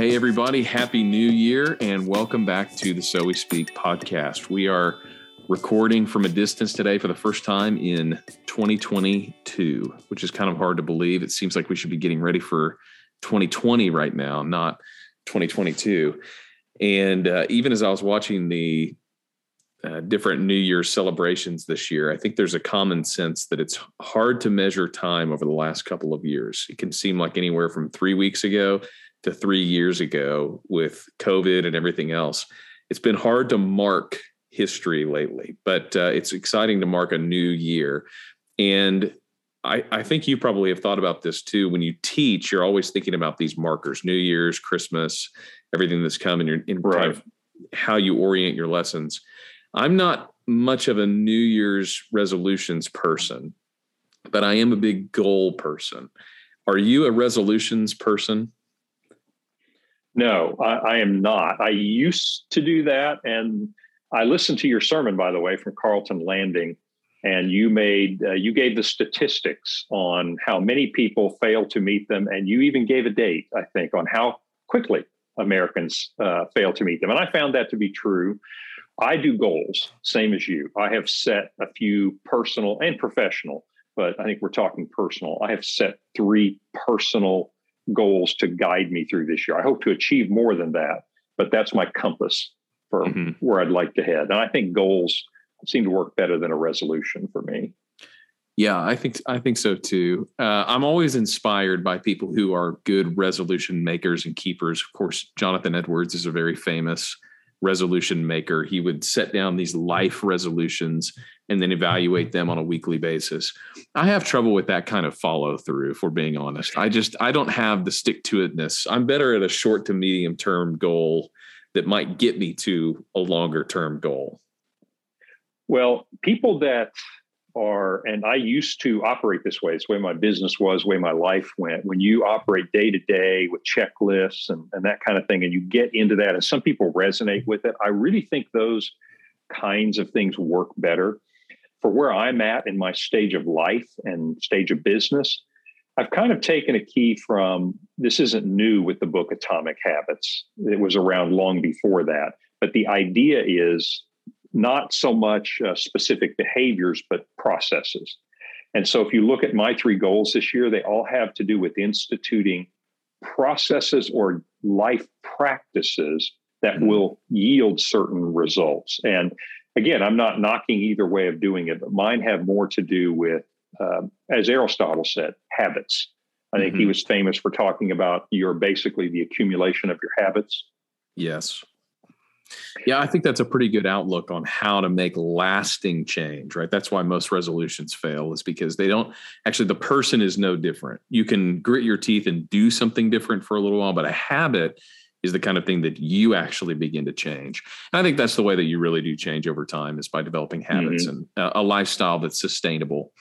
Hey, everybody, Happy New Year, and welcome back to the So We Speak podcast. We are recording from a distance today for the first time in 2022, which is kind of hard to believe. It seems like we should be getting ready for 2020 right now, not 2022. And uh, even as I was watching the uh, different New Year's celebrations this year, I think there's a common sense that it's hard to measure time over the last couple of years. It can seem like anywhere from three weeks ago to three years ago with COVID and everything else. It's been hard to mark history lately, but uh, it's exciting to mark a new year. And I, I, think you probably have thought about this too. When you teach, you're always thinking about these markers New Year's, Christmas, everything that's coming, in, in right. kind of how you orient your lessons. I'm not much of a New Year's resolutions person, but I am a big goal person. Are you a resolutions person? No, I, I, am not. I used to do that. And I listened to your sermon, by the way, from Carlton Landing. And you made, uh, you gave the statistics on how many people fail to meet them. And you even gave a date, I think, on how quickly Americans uh, fail to meet them. And I found that to be true. I do goals, same as you. I have set a few personal and professional, but I think we're talking personal. I have set three personal goals to guide me through this year. I hope to achieve more than that, but that's my compass for mm-hmm. where I'd like to head. And I think goals seem to work better than a resolution for me. Yeah, I think I think so too. Uh, I'm always inspired by people who are good resolution makers and keepers. Of course, Jonathan Edwards is a very famous resolution maker. He would set down these life resolutions and then evaluate them on a weekly basis. I have trouble with that kind of follow through, if we're being honest. I just I don't have the stick to itness. I'm better at a short to medium term goal that might get me to a longer term goal. Well, people that are, and I used to operate this way. It's the way my business was, the way my life went. When you operate day to day with checklists and, and that kind of thing, and you get into that, and some people resonate with it, I really think those kinds of things work better. For where I'm at in my stage of life and stage of business, I've kind of taken a key from this isn't new with the book Atomic Habits. It was around long before that. But the idea is not so much uh, specific behaviors, but processes. And so if you look at my three goals this year, they all have to do with instituting processes or life practices that mm-hmm. will yield certain results. And again, I'm not knocking either way of doing it, but mine have more to do with, uh, as Aristotle said, habits. I think mm-hmm. he was famous for talking about you're basically the accumulation of your habits. Yes. Yeah, I think that's a pretty good outlook on how to make lasting change, right? That's why most resolutions fail, is because they don't actually, the person is no different. You can grit your teeth and do something different for a little while, but a habit is the kind of thing that you actually begin to change. And I think that's the way that you really do change over time is by developing habits mm-hmm. and a, a lifestyle that's sustainable.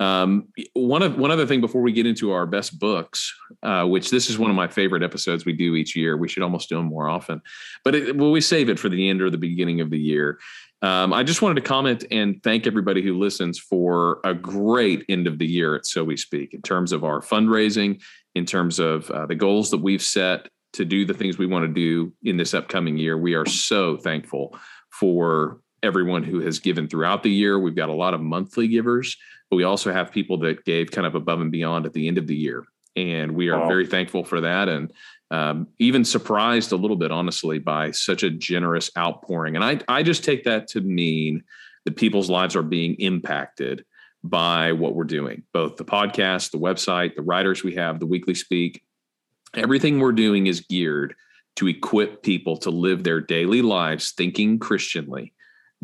Um, one of one other thing before we get into our best books, uh, which this is one of my favorite episodes we do each year. We should almost do them more often, but it, well, we save it for the end or the beginning of the year. Um, I just wanted to comment and thank everybody who listens for a great end of the year, so we speak, in terms of our fundraising, in terms of uh, the goals that we've set to do the things we want to do in this upcoming year. We are so thankful for everyone who has given throughout the year. We've got a lot of monthly givers but we also have people that gave kind of above and beyond at the end of the year. And we are wow. very thankful for that. And um, even surprised a little bit, honestly, by such a generous outpouring. And I, I just take that to mean that people's lives are being impacted by what we're doing, both the podcast, the website, the writers we have, the weekly speak. Everything we're doing is geared to equip people to live their daily lives thinking Christianly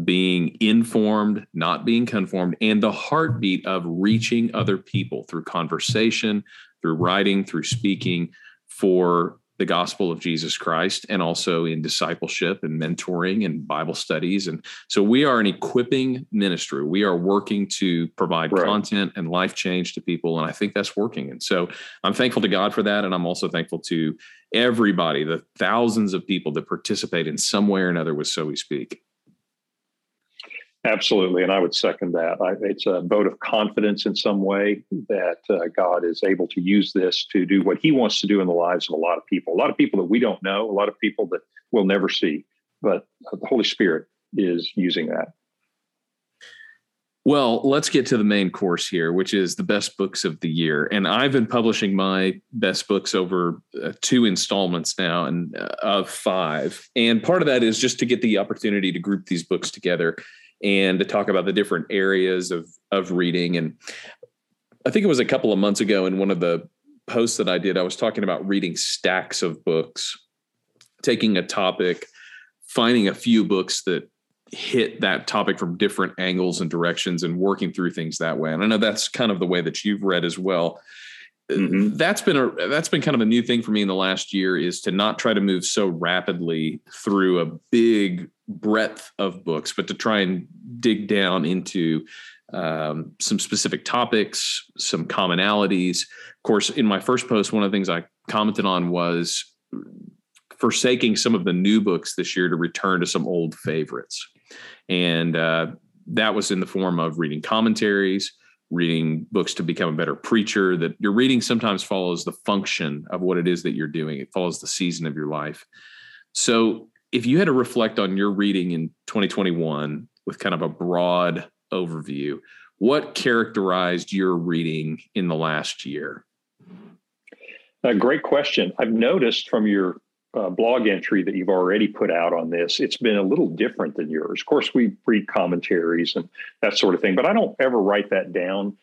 being informed, not being conformed, and the heartbeat of reaching other people through conversation, through writing, through speaking for the gospel of Jesus Christ, and also in discipleship and mentoring and Bible studies. And so we are an equipping ministry. We are working to provide right. content and life change to people. And I think that's working. And so I'm thankful to God for that. And I'm also thankful to everybody, the thousands of people that participate in some way or another with So We Speak. Absolutely, and I would second that. I, it's a vote of confidence in some way that uh, God is able to use this to do what He wants to do in the lives of a lot of people. A lot of people that we don't know, a lot of people that we'll never see, but the Holy Spirit is using that. Well, let's get to the main course here, which is the best books of the year. And I've been publishing my best books over uh, two installments now, and uh, of five. And part of that is just to get the opportunity to group these books together and to talk about the different areas of of reading. And I think it was a couple of months ago in one of the posts that I did, I was talking about reading stacks of books, taking a topic, finding a few books that hit that topic from different angles and directions and working through things that way. And I know that's kind of the way that you've read as well. Mm-hmm. That's been a that's been kind of a new thing for me in the last year is to not try to move so rapidly through a big breadth of books, but to try and dig down into um, some specific topics, some commonalities. Of course, in my first post, one of the things I commented on was forsaking some of the new books this year to return to some old favorites. And uh, that was in the form of reading commentaries, reading books to become a better preacher. That your reading sometimes follows the function of what it is that you're doing, it follows the season of your life. So, if you had to reflect on your reading in 2021 with kind of a broad overview, what characterized your reading in the last year? A great question. I've noticed from your uh, blog entry that you've already put out on this, it's been a little different than yours. Of course, we read commentaries and that sort of thing, but I don't ever write that down.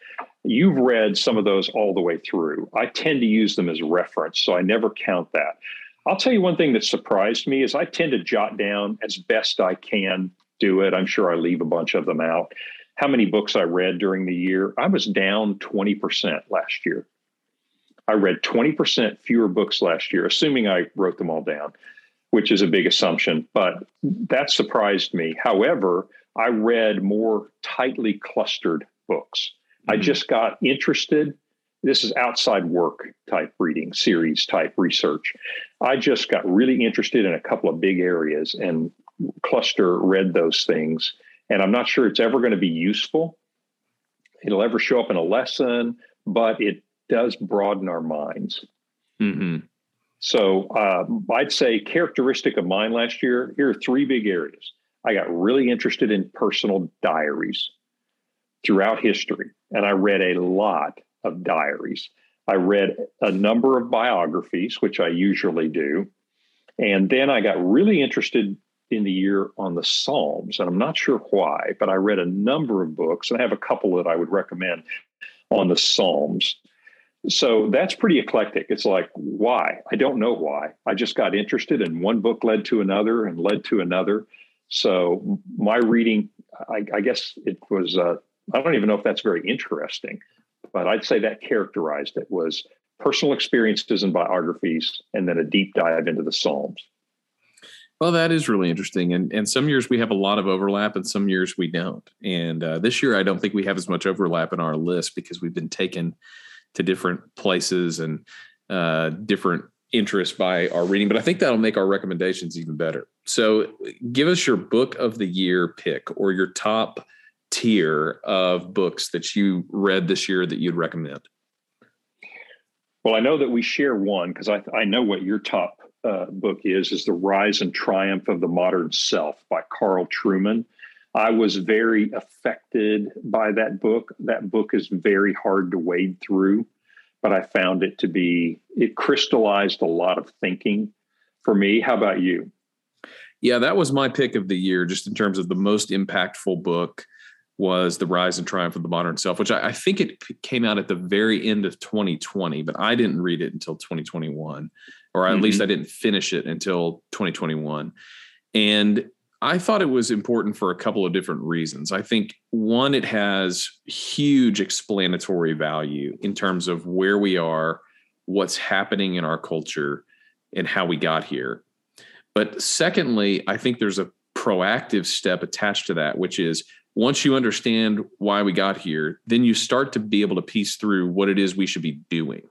You've read some of those all the way through. I tend to use them as reference, so I never count that. I'll tell you one thing that surprised me is I tend to jot down as best I can do it. I'm sure I leave a bunch of them out. How many books I read during the year? I was down 20% last year. I read 20% fewer books last year, assuming I wrote them all down, which is a big assumption, but that surprised me. However, I read more tightly clustered books. Mm-hmm. I just got interested. This is outside work type reading, series type research. I just got really interested in a couple of big areas and cluster read those things. And I'm not sure it's ever going to be useful. It'll ever show up in a lesson, but it does broaden our minds. Mm-hmm. So uh, I'd say characteristic of mine last year. Here are three big areas. I got really interested in personal diaries throughout history, and I read a lot of diaries. I read a number of biographies, which I usually do. And then I got really interested in the year on the Psalms, and I'm not sure why, but I read a number of books, and I have a couple that I would recommend on the Psalms. So that's pretty eclectic. It's like, why? I don't know why. I just got interested, and one book led to another and led to another. So my reading, I, I guess it was, uh, I don't even know if that's very interesting, but I'd say that characterized it was personal experiences and biographies, and then a deep dive into the Psalms. Well, that is really interesting, and and some years we have a lot of overlap, and some years we don't. And uh, this year, I don't think we have as much overlap in our list because we've been taken to different places and uh, different interests by our reading. But I think that'll make our recommendations even better. So, give us your book of the year pick or your top tier of books that you read this year that you'd recommend. Well, I know that we share one because I, I know what your top uh, book is is the rise and triumph of the modern self by carl trueman I was very affected by that book. That book is very hard to wade through, but I found it to be, it crystallized a lot of thinking for me. How about you? Yeah, that was my pick of the year, just in terms of the most impactful book was The Rise and Triumph of the Modern Self, which I, I think it came out at the very end of 2020, but I didn't read it until 2021, or at mm-hmm. least I didn't finish it until 2021. And I thought it was important for a couple of different reasons. I think one, it has huge explanatory value in terms of where we are, what's happening in our culture, and how we got here. But secondly, I think there's a proactive step attached to that, which is once you understand why we got here, then you start to be able to piece through what it is we should be doing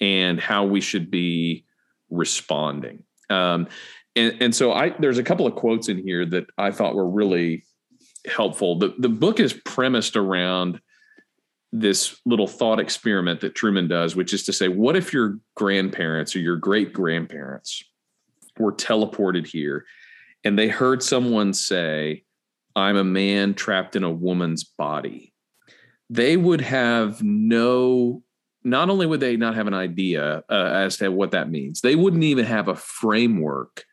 and how we should be responding. Um, and, and so I there's a couple of quotes in here that I thought were really helpful. The the book is premised around this little thought experiment that Trueman does, which is to say, what if your grandparents or your great grandparents were teleported here and they heard someone say, I'm a man trapped in a woman's body? They would have no, not only would they not have an idea uh, as to what that means, they wouldn't even have a framework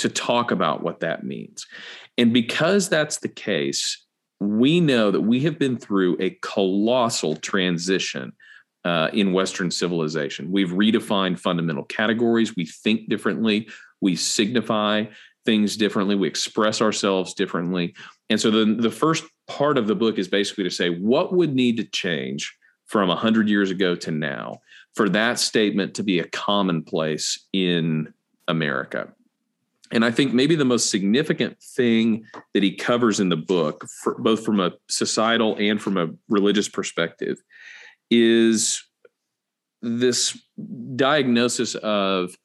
to talk about what that means. And because that's the case, we know that we have been through a colossal transition uh, in Western civilization. We've redefined fundamental categories. We think differently. We signify things differently. We express ourselves differently. And so the, the first part of the book is basically to say what would need to change from 100 years ago to now for that statement to be a commonplace in America. And I think maybe the most significant thing that he covers in the book, both from a societal and from a religious perspective, is this diagnosis of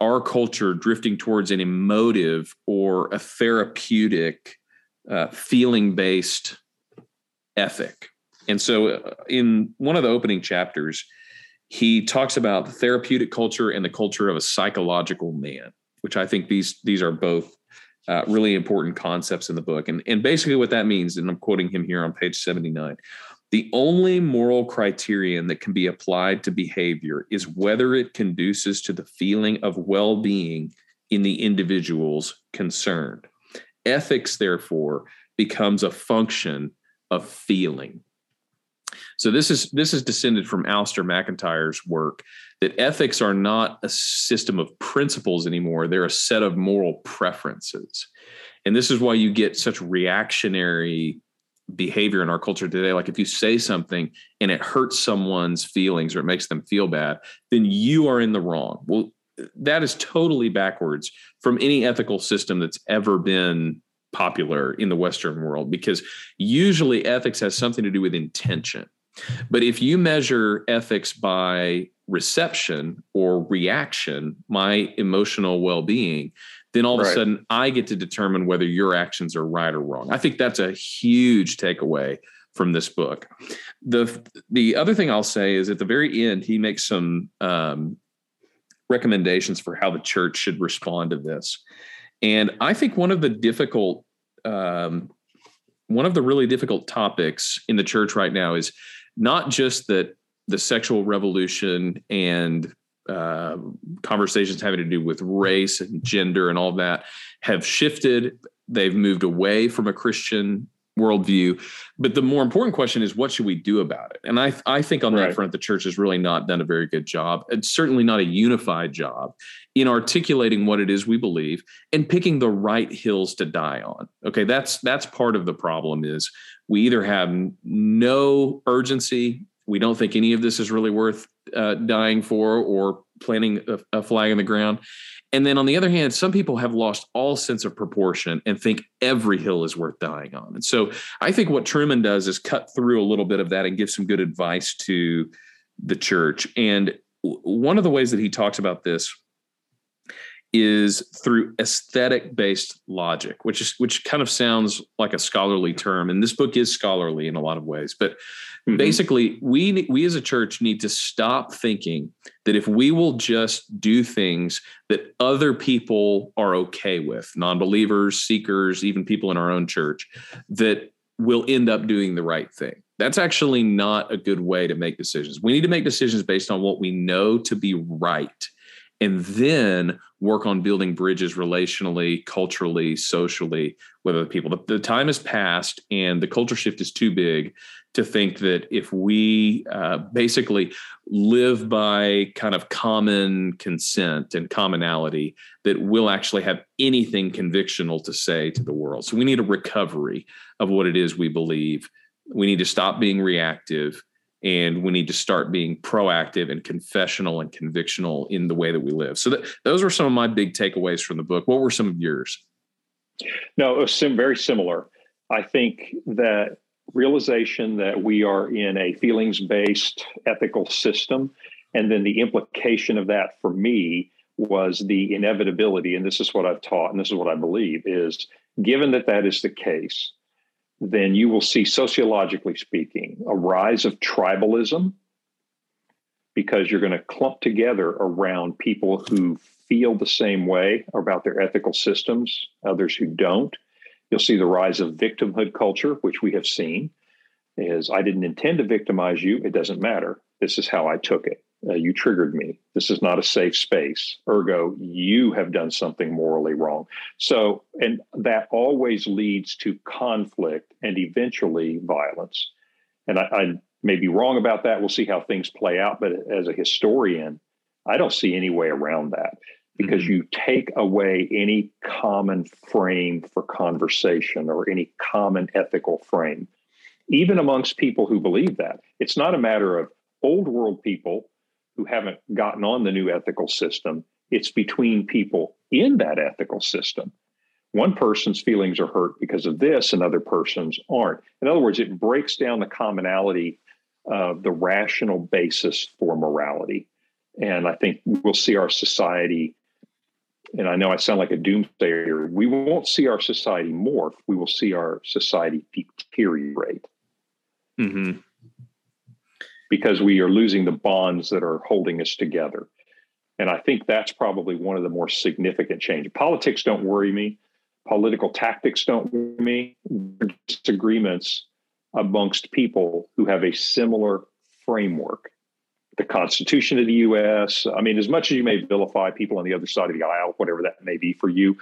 our culture drifting towards an emotive or a therapeutic, uh, feeling based ethic. And so, uh, in one of the opening chapters, he talks about the therapeutic culture and the culture of a psychological man which I think these these are both uh, really important concepts in the book. And and basically what that means, and I'm quoting him here on page 79. The only moral criterion that can be applied to behavior is whether it conduces to the feeling of well being in the individuals concerned. Ethics, therefore, becomes a function of feeling. So this is this is descended from Alasdair MacIntyre's work that ethics are not a system of principles anymore; they're a set of moral preferences, and this is why you get such reactionary behavior in our culture today. Like if you say something and it hurts someone's feelings or it makes them feel bad, then you are in the wrong. Well, that is totally backwards from any ethical system that's ever been popular in the Western world because usually ethics has something to do with intention. But if you measure ethics by reception or reaction, my emotional well being, then all of right. a sudden I get to determine whether your actions are right or wrong. I think that's a huge takeaway from this book. The the other thing I'll say is at the very end he makes some um, recommendations for how the church should respond to this, and I think one of the difficult um, one of the really difficult topics in the church right now is not just that the sexual revolution and uh, conversations having to do with race and gender and all that have shifted. They've moved away from a Christian worldview. But the more important question is, what should we do about it? And I, I think on right. that front, the church has really not done a very good job. It's certainly not a unified job in articulating what it is we believe and picking the right hills to die on. Okay, that's that's part of the problem. Is we either have no urgency, we don't think any of this is really worth uh, dying for, or planting a, a flag in the ground. And then on the other hand, some people have lost all sense of proportion and think every hill is worth dying on. And so I think what Trueman does is cut through a little bit of that and give some good advice to the church. And one of the ways that he talks about this is through aesthetic based logic which is which kind of sounds like a scholarly term and this book is scholarly in a lot of ways but mm-hmm. basically we we as a church need to stop thinking that if we will just do things that other people are okay with non-believers seekers even people in our own church that we'll end up doing the right thing that's actually not a good way to make decisions we need to make decisions based on what we know to be right and then work on building bridges relationally, culturally, socially with other people. The, the, time has passed, and the culture shift is too big to think that if we uh, basically live by kind of common consent and commonality, that we'll actually have anything convictional to say to the world. So we need a recovery of what it is we believe. We need to stop being reactive and we need to start being proactive and confessional and convictional in the way that we live. So that, those were some of my big takeaways from the book. What were some of yours? No, it was sim- very similar. I think that realization that we are in a feelings based ethical system, and then the implication of that for me was the inevitability, and this is what I've taught, and this is what I believe is given that that is the case, then you will see, sociologically speaking, a rise of tribalism because you're going to clump together around people who feel the same way about their ethical systems, others who don't. You'll see the rise of victimhood culture, which we have seen. Is I didn't intend to victimize you. It doesn't matter. This is how I took it. Uh, you triggered me. This is not a safe space. Ergo, you have done something morally wrong. So, and that always leads to conflict and eventually violence. And I, I may be wrong about that. We'll see how things play out. But as a historian, I don't see any way around that because mm-hmm. you take away any common frame for conversation or any common ethical frame, even amongst people who believe that. It's not a matter of old world people who haven't gotten on the new ethical system, it's between people in that ethical system. One person's feelings are hurt because of this, and other person's aren't. In other words, it breaks down the commonality of the rational basis for morality. And I think we'll see our society, and I know I sound like a doomsayer, we won't see our society morph, we will see our society deteriorate. Mm-hmm because we are losing the bonds that are holding us together. And I think that's probably one of the more significant changes. Politics don't worry me. Political tactics don't worry me. Disagreements amongst people who have a similar framework. The Constitution of the US, I mean, as much as you may vilify people on the other side of the aisle, whatever that may be for you,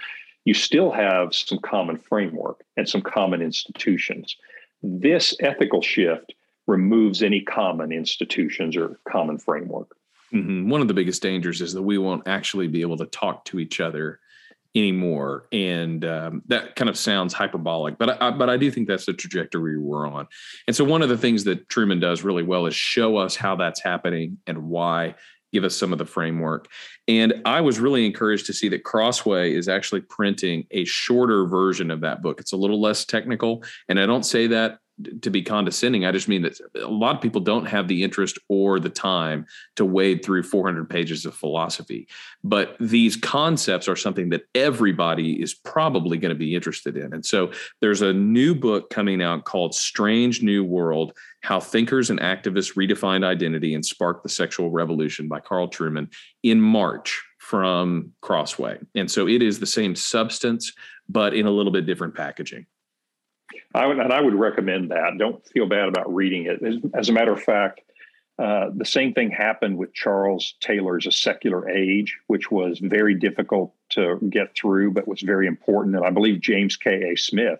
you still have some common framework and some common institutions. This ethical shift removes any common institutions or common framework. Mm-hmm. One of the biggest dangers is that we won't actually be able to talk to each other anymore, and um, that kind of sounds hyperbolic, but I, but I do think that's the trajectory we're on. And so, one of the things that Trueman does really well is show us how that's happening and why. Give us some of the framework. And I was really encouraged to see that Crossway is actually printing a shorter version of that book. It's a little less technical. And I don't say that to be condescending. I just mean that a lot of people don't have the interest or the time to wade through 400 pages of philosophy. But these concepts are something that everybody is probably going to be interested in. And so there's a new book coming out called Strange New World How Thinkers and Activists Redefined Identity and Sparked the Sexual Revolution by Carl Trueman in March from Crossway. And so it is the same substance, but in a little bit different packaging. I would, and I would recommend that. Don't feel bad about reading it. As, as a matter of fact, uh, the same thing happened with Charles Taylor's A Secular Age, which was very difficult to get through, but was very important. And I believe James K.A. Smith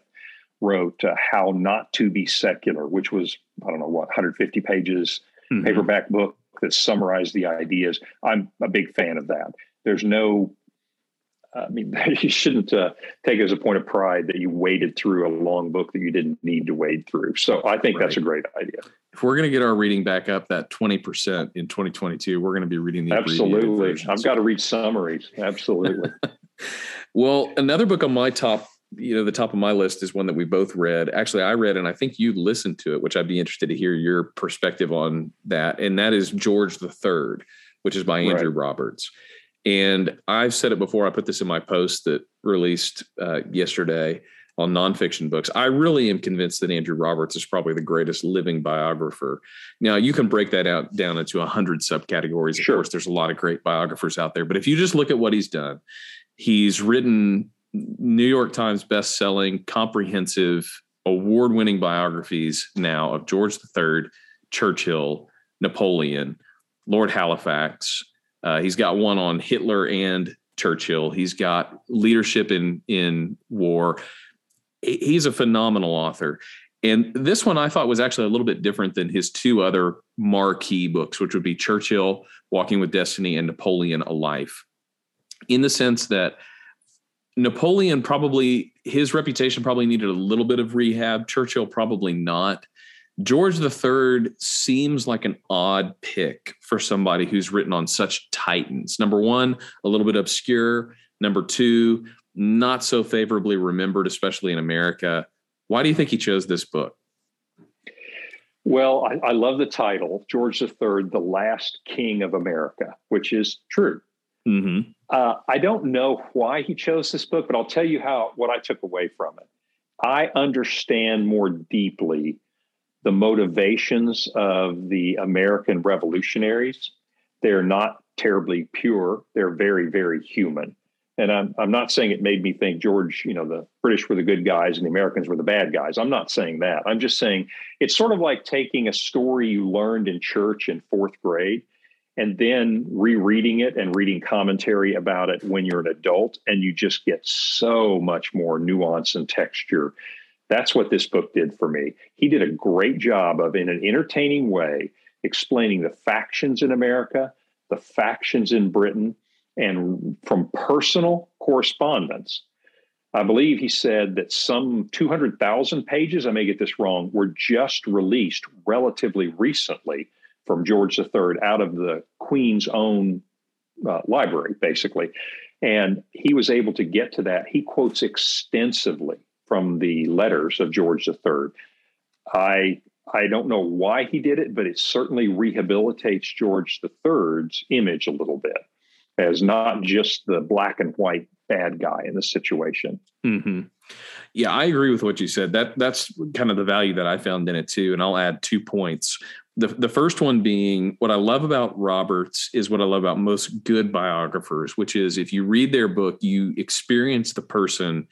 wrote uh, How Not to Be Secular, which was, I don't know what, 150 pages mm-hmm. paperback book that summarized the ideas. I'm a big fan of that. There's no I mean, you shouldn't uh, take it as a point of pride that you waded through a long book that you didn't need to wade through. So I think right. that's a great idea. If we're going to get our reading back up that 20% in 2022, we're going to be reading the Absolutely. I've got to read summaries. Absolutely. well, another book on my top, you know, the top of my list is one that we both read. Actually, I read and I think you listened to it, which I'd be interested to hear your perspective on that. And that is George the Third, which is by Andrew right. Roberts. And I've said it before. I put this in my post that released uh, yesterday on nonfiction books. I really am convinced that Andrew Roberts is probably the greatest living biographer. Now, you can break that out down into a hundred subcategories. Of course, there's a lot of great biographers out there, but if you just look at what he's done, he's written New York Times best-selling, comprehensive, award-winning biographies now of George III, Churchill, Napoleon, Lord Halifax, uh, he's got one on Hitler and Churchill. He's got leadership in in war. He's a phenomenal author. And this one I thought was actually a little bit different than his two other marquee books, which would be Churchill, Walking with Destiny, and Napoleon, A Life, in the sense that Napoleon probably, his reputation probably needed a little bit of rehab. Churchill probably not. George III seems like an odd pick for somebody who's written on such titans. Number one, a little bit obscure. Number two, not so favorably remembered, especially in America. Why do you think he chose this book? Well, I, I love the title, George III, the last king of America, which is true. Mm-hmm. Uh, I don't know why he chose this book, but I'll tell you how what I took away from it. I understand more deeply the motivations of the American revolutionaries. They're not terribly pure, they're very, very human. And I'm, I'm not saying it made me think George, you know, the British were the good guys and the Americans were the bad guys. I'm not saying that. I'm just saying it's sort of like taking a story you learned in church in fourth grade and then rereading it and reading commentary about it when you're an adult, and you just get so much more nuance and texture. That's what this book did for me. He did a great job of, in an entertaining way, explaining the factions in America, the factions in Britain, and from personal correspondence. I believe he said that some 200,000 pages, I may get this wrong, were just released relatively recently from George III out of the Queen's own uh, library, basically. And he was able to get to that. He quotes extensively from the letters of George III. I I don't know why he did it, but it certainly rehabilitates George III's image a little bit as not just the black and white bad guy in the situation. Mm-hmm. Yeah, I agree with what you said. That that's kind of the value that I found in it too. And I'll add two points. The the first one being what I love about Roberts is what I love about most good biographers, which is if you read their book, you experience the person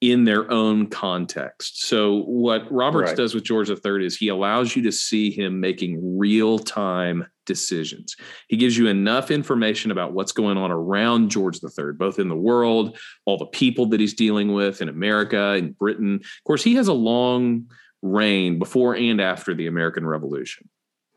in their own context. So what Roberts right. does with George III is he allows you to see him making real time decisions. He gives you enough information about what's going on around George III, both in the world, all the people that he's dealing with in America, in Britain. Of course, he has a long reign before and after the American Revolution.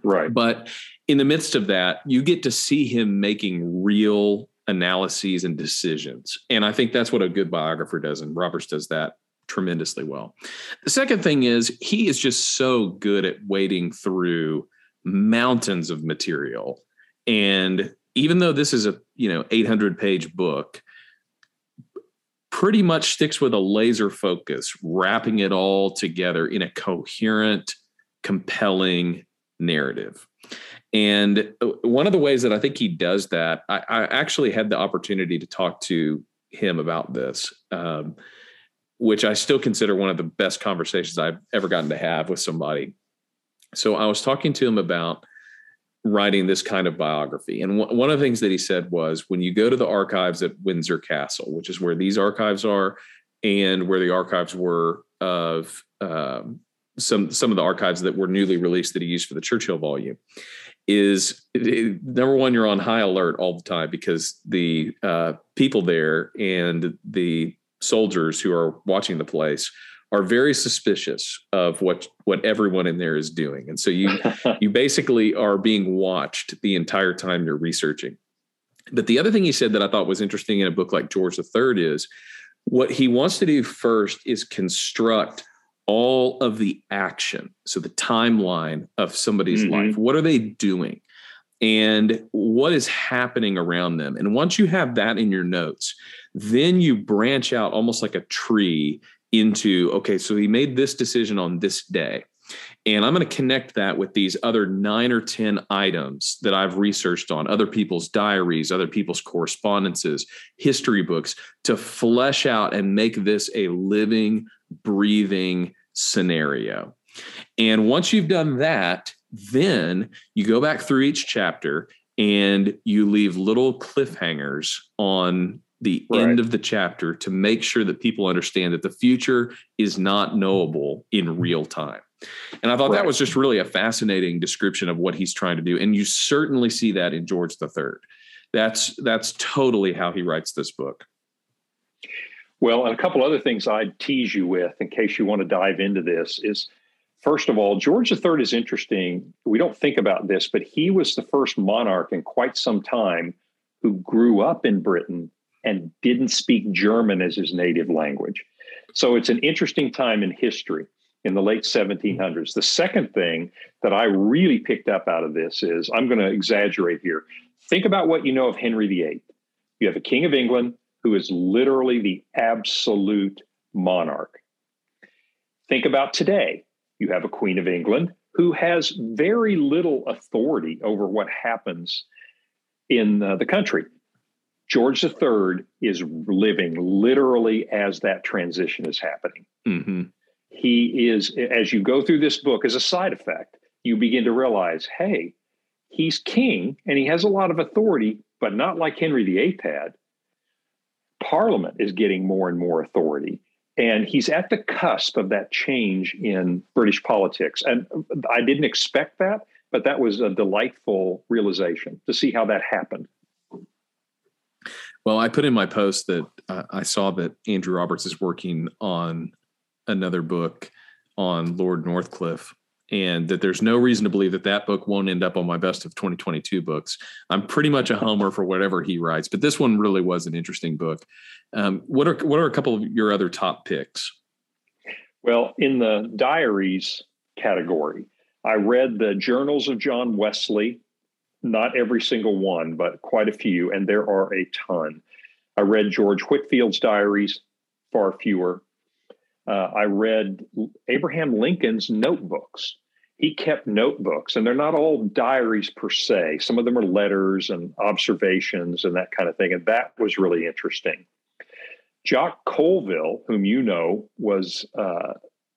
Right. But in the midst of that, you get to see him making real analyses and decisions. And I think that's what a good biographer does. And Roberts does that tremendously well. The second thing is he is just so good at wading through mountains of material. And even though this is a, you know, 800 page book, pretty much sticks with a laser focus, wrapping it all together in a coherent, compelling narrative. And uh, one of the ways that I think he does that, I, I actually had the opportunity to talk to him about this, um, which I still consider one of the best conversations I've ever gotten to have with somebody. So I was talking to him about writing this kind of biography. And w- one of the things that he said was when you go to the archives at Windsor Castle, which is where these archives are and where the archives were of um, some some of the archives that were newly released that he used for the Churchill volume is it, number one you're on high alert all the time because the uh, people there and the soldiers who are watching the place are very suspicious of what what everyone in there is doing. And so you you basically are being watched the entire time you're researching. But the other thing he said that i thought was interesting in a book like george iii is what he wants to do first is construct all of the action. So the timeline of somebody's mm-hmm. life. What are they doing? And what is happening around them? And once you have that in your notes, then you branch out almost like a tree into okay, so he made this decision on this day. And I'm going to connect that with these other nine or 10 items that I've researched on other people's diaries, other people's correspondences, history books to flesh out and make this a living, breathing scenario. And once you've done that, then you go back through each chapter and you leave little cliffhangers on the right. end of the chapter to make sure that people understand that the future is not knowable in real time. And I thought right. that was just really a fascinating description of what he's trying to do. And you certainly see that in George III. That's that's totally how he writes this book. Well, and a couple other things I'd tease you with in case you want to dive into this is first of all, George III is interesting. We don't think about this, but he was the first monarch in quite some time who grew up in Britain and didn't speak German as his native language. So it's an interesting time in history in the late 1700s. The second thing that I really picked up out of this is I'm going to exaggerate here. Think about what you know of Henry VIII. You have a king of England who is literally the absolute monarch. Think about today. You have a Queen of England who has very little authority over what happens in uh, the country. George III is living literally as that transition is happening. Mm-hmm. He is, as you go through this book, as a side effect, you begin to realize, hey, he's king and he has a lot of authority, but not like Henry VIII had. Parliament is getting more and more authority. And he's at the cusp of that change in British politics. And I didn't expect that, but that was a delightful realization to see how that happened. Well, I put in my post that uh, I saw that Andrew Roberts is working on another book on Lord Northcliffe and that there's no reason to believe that that book won't end up on my best of 2022 books. I'm pretty much a homer for whatever he writes, but this one really was an interesting book. Um, what are what are a couple of your other top picks? Well, in the diaries category, I read the journals of John Wesley, not every single one, but quite a few, and there are a ton. I read George Whitefield's diaries, far fewer. Uh, I read Abraham Lincoln's notebooks he kept notebooks and they're not all diaries per se. Some of them are letters and observations and that kind of thing and that was really interesting. Jock colville whom you know was uh,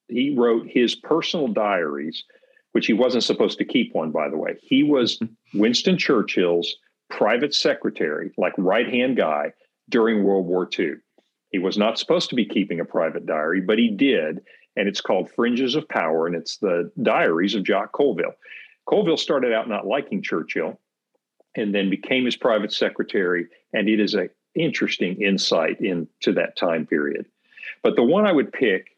he wrote his personal diaries which he wasn't supposed to keep one by the way. He was winston churchill's private secretary like right hand guy during world war ii he was not supposed to be keeping a private diary but he did and it's called Fringes of Power, and it's the diaries of Jock Colville. Colville started out not liking Churchill and then became his private secretary, and it is an interesting insight into that time period. But the one I would pick,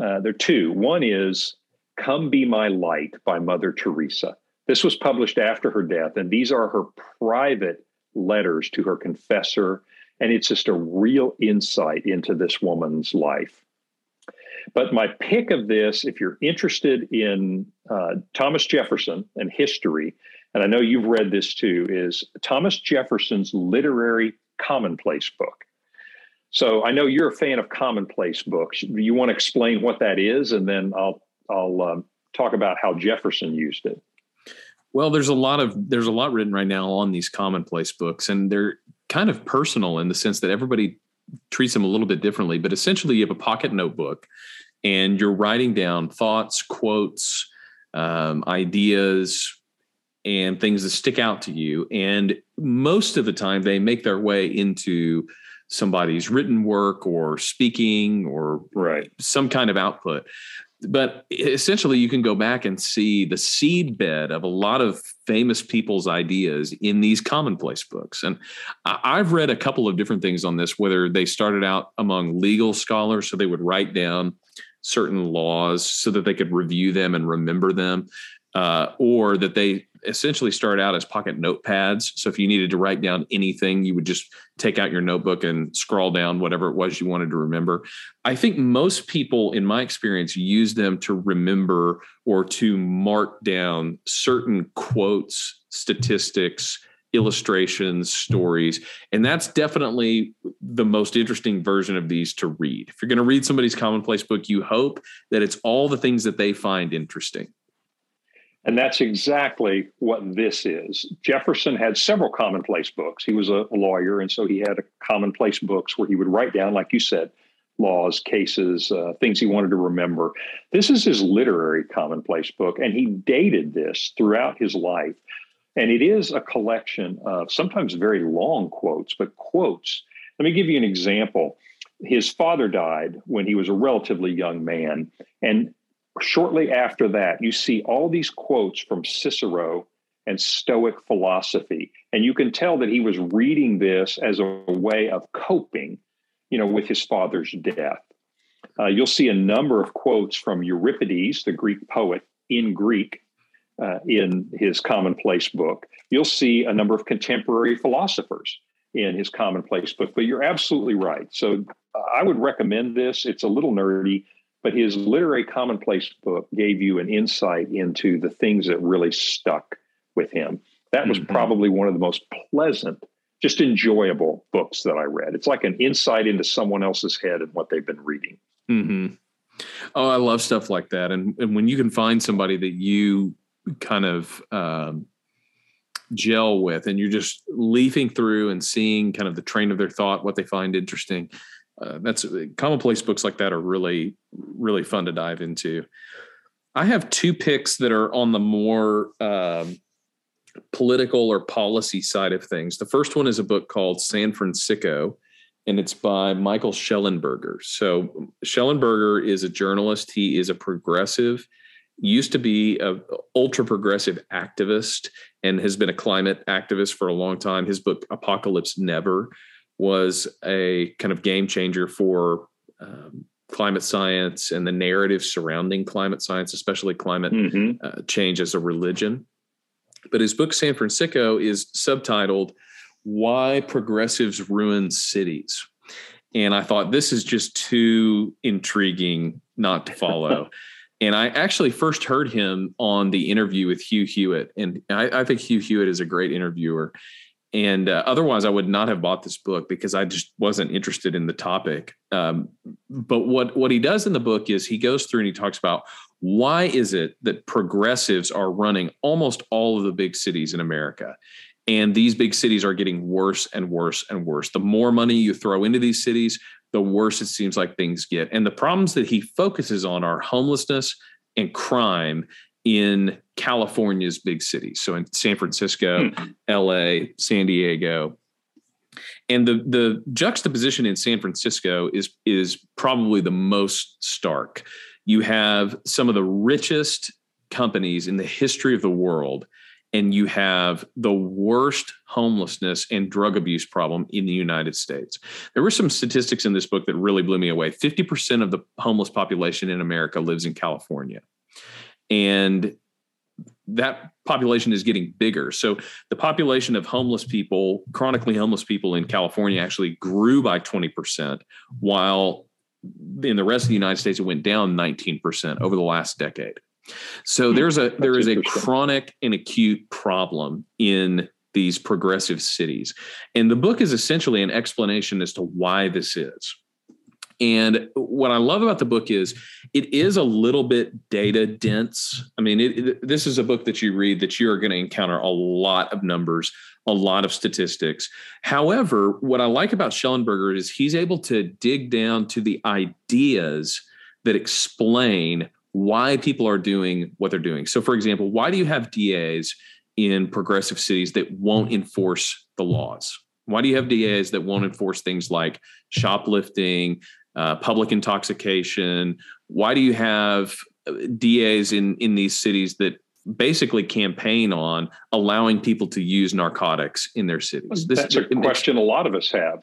uh, there are two. One is Come Be My Light by Mother Teresa. This was published after her death, and these are her private letters to her confessor. And it's just a real insight into this woman's life. But my pick of this, if you're interested in uh, Thomas Jefferson and history, and I know you've read this too, is Thomas Jefferson's literary commonplace book. So I know you're a fan of commonplace books. You want to explain what that is, and then I'll I'll um, talk about how Jefferson used it. Well, there's a lot of there's a lot written right now on these commonplace books, and they're kind of personal in the sense that everybody treats them a little bit differently. But essentially, you have a pocket notebook and you're writing down thoughts, quotes, um, ideas, and things that stick out to you. And most of the time, they make their way into somebody's written work or speaking or right. some kind of output. But essentially, you can go back and see the seed bed of a lot of famous people's ideas in these commonplace books. And I've read a couple of different things on this, whether they started out among legal scholars, so they would write down certain laws so that they could review them and remember them, uh, or that they essentially start out as pocket notepads. So if you needed to write down anything, you would just take out your notebook and scroll down whatever it was you wanted to remember. I think most people, in my experience, use them to remember or to mark down certain quotes, statistics, illustrations, stories. And that's definitely the most interesting version of these to read. If you're going to read somebody's commonplace book, you hope that it's all the things that they find interesting. And that's exactly what this is. Jefferson had several commonplace books. He was a lawyer, and so he had a commonplace books where he would write down, like you said, laws, cases, uh, things he wanted to remember. This is his literary commonplace book, and he dated this throughout his life. And it is a collection of sometimes very long quotes, but quotes. Let me give you an example. His father died when he was a relatively young man. And shortly after that, you see all these quotes from Cicero and Stoic philosophy. And you can tell that he was reading this as a way of coping, you know, with his father's death. Uh, you'll see a number of quotes from Euripides, the Greek poet, in Greek uh, in his commonplace book. You'll see a number of contemporary philosophers in his commonplace book, but you're absolutely right. So uh, I would recommend this. It's a little nerdy, but his literary commonplace book gave you an insight into the things that really stuck with him. That was mm-hmm. probably one of the most pleasant, just enjoyable books that I read. It's like an insight into someone else's head and what they've been reading. Mm-hmm. Oh, I love stuff like that. And, and when you can find somebody that you kind of um, gel with, and you're just leafing through and seeing kind of the train of their thought, what they find interesting. Uh, that's commonplace books like that are really, really fun to dive into. I have two picks that are on the more um, political or policy side of things. The first one is a book called San Fransicko, and it's by Michael Shellenberger. So Shellenberger is a journalist. He is a progressive, used to be a ultra progressive activist, and has been a climate activist for a long time. His book Apocalypse Never was a kind of game changer for um, climate science and the narrative surrounding climate science, especially climate mm-hmm. uh, change as a religion. But his book, San Fransicko, is subtitled Why Progressives Ruin Cities. And I thought this is just too intriguing not to follow. and I actually first heard him on the interview with Hugh Hewitt. And I, I think Hugh Hewitt is a great interviewer. And uh, otherwise, I would not have bought this book because I just wasn't interested in the topic. Um, but what what he does in the book is he goes through and he talks about why is it that progressives are running almost all of the big cities in America? And these big cities are getting worse and worse and worse. The more money you throw into these cities, the worse it seems like things get. And the problems that he focuses on are homelessness and crime in California's big cities. So in San Francisco, hmm. LA, San Diego. And the the juxtaposition in San Francisco is is probably the most stark you have some of the richest companies in the history of the world and you have the worst homelessness and drug abuse problem in the United States. There were some statistics in this book that really blew me away. 50% of the homeless population in America lives in California. And that population is getting bigger. So the population of homeless people, chronically homeless people in California actually grew by 20%, while in the rest of the United States, it went down 19% over the last decade. So hmm. there's a there is a chronic and acute problem in these progressive cities. And the book is essentially an explanation as to why this is. And what I love about the book is it is a little bit data dense. I mean, it, it, this is a book that you read that you're going to encounter a lot of numbers, a lot of statistics. However, what I like about Shellenberger is he's able to dig down to the ideas that explain why people are doing what they're doing. So, for example, why do you have DAs in progressive cities that won't enforce the laws? Why do you have DAs that won't enforce things like shoplifting, uh, public intoxication? Why do you have uh, DAs in in these cities that basically campaign on allowing people to use narcotics in their cities? This, That's a question makes, a lot of us have.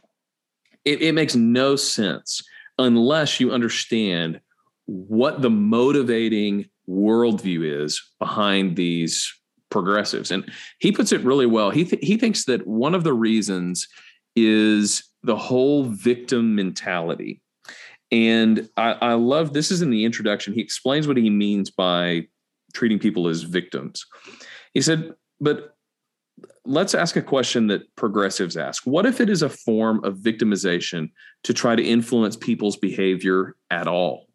It, it makes no sense unless you understand what the motivating worldview is behind these progressives. And he puts it really well. He th- he thinks that one of the reasons is the whole victim mentality. And I, I love this is in the introduction. He explains what he means by treating people as victims. He said, but let's ask a question that progressives ask. What if it is a form of victimization to try to influence people's behavior at all?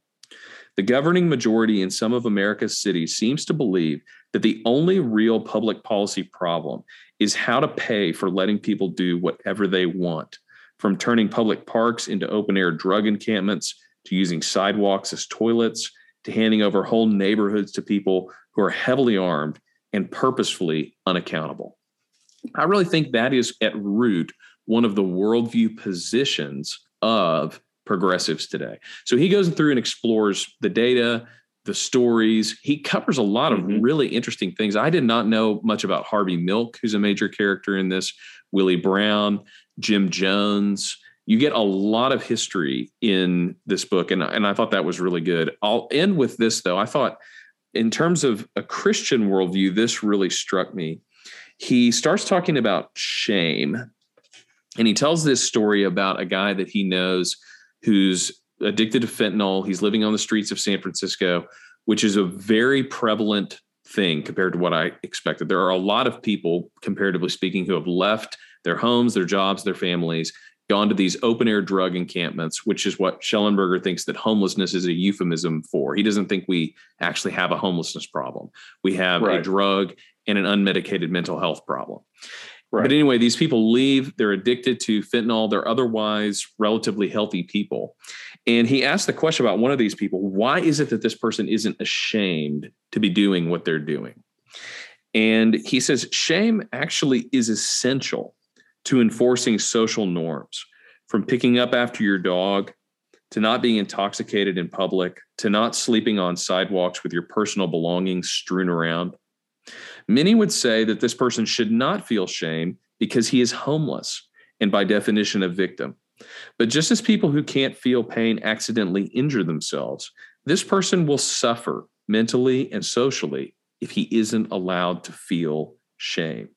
The governing majority in some of America's cities seems to believe that the only real public policy problem is how to pay for letting people do whatever they want from turning public parks into open air drug encampments to using sidewalks as toilets to handing over whole neighborhoods to people who are heavily armed and purposefully unaccountable. I really think that is at root one of the worldview positions of progressives today. So he goes through and explores the data, the stories. He covers a lot of mm-hmm. really interesting things. I did not know much about Harvey Milk, who's a major character in this, Willie Brown. Jim Jones. You get a lot of history in this book, and, and I thought that was really good. I'll end with this, though. I thought, in terms of a Christian worldview, this really struck me. He starts talking about shame, and he tells this story about a guy that he knows who's addicted to fentanyl. He's living on the streets of San Francisco, which is a very prevalent thing compared to what I expected. There are a lot of people, comparatively speaking, who have left their homes, their jobs, their families, gone to these open air drug encampments, which is what Shellenberger thinks that homelessness is a euphemism for. He doesn't think we actually have a homelessness problem. We have right. a drug and an unmedicated mental health problem. Right. But anyway, these people leave, they're addicted to fentanyl, they're otherwise relatively healthy people. And he asked the question about one of these people why is it that this person isn't ashamed to be doing what they're doing? And he says shame actually is essential to enforcing social norms from picking up after your dog to not being intoxicated in public to not sleeping on sidewalks with your personal belongings strewn around Many would say that this person should not feel shame because he is homeless and by definition a victim. But just as people who can't feel pain accidentally injure themselves, this person will suffer mentally and socially if he isn't allowed to feel shame.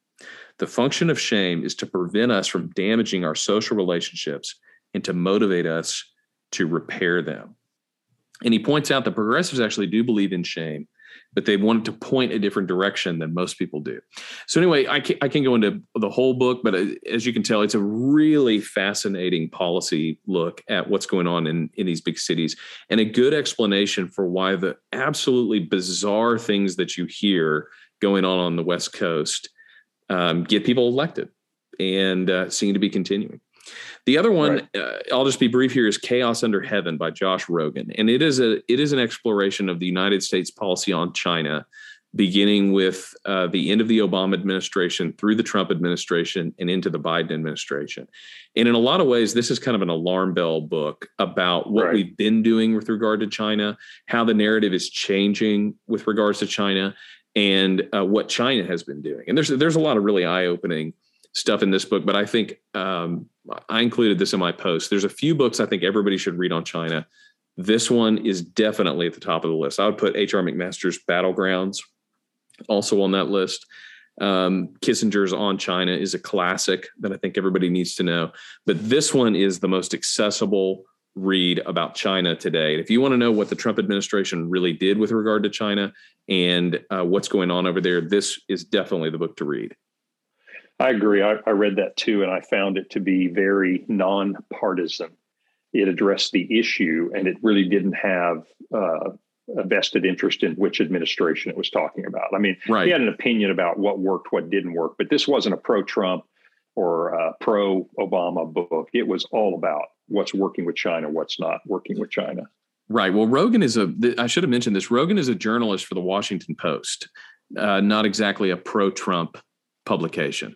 The function of shame is to prevent us from damaging our social relationships and to motivate us to repair them. And he points out that progressives actually do believe in shame but they wanted to point a different direction than most people do. So anyway, I can, I can go into the whole book, but uh, as you can tell, it's a really fascinating policy look at what's going on in, in these big cities and a good explanation for why the absolutely bizarre things that you hear going on on the West Coast um, get people elected and uh, seem to be continuing. The other one, right. uh, I'll just be brief here, is "Chaos Under Heaven" by Josh Rogin, and it is a it is an exploration of the United States policy on China, beginning with uh, the end of the Obama administration through the Trump administration and into the Biden administration. And in a lot of ways, this is kind of an alarm bell book about what right. we've been doing with regard to China, how the narrative is changing with regards to China, and uh, what China has been doing. And there's there's a lot of really eye opening stuff in this book, but I think um, I included this in my post. There's a few books I think everybody should read on China. This one is definitely at the top of the list. I would put H.R. McMaster's Battlegrounds also on that list. Um, Kissinger's On China is a classic that I think everybody needs to know. But this one is the most accessible read about China today. And if you want to know what the Trump administration really did with regard to China and uh, what's going on over there, this is definitely the book to read. I agree. I, I, read that too, and I found it to be very nonpartisan. It addressed the issue, and it really didn't have uh, a vested interest in which administration it was talking about. I mean, right. he had an opinion about what worked, what didn't work, but this wasn't a pro-Trump or pro-Obama book. It was all about what's working with China, what's not working with China. Right. Well, Rogin is a. I should have mentioned this. Rogin is a journalist for the Washington Post, uh, not exactly a pro-Trump publication.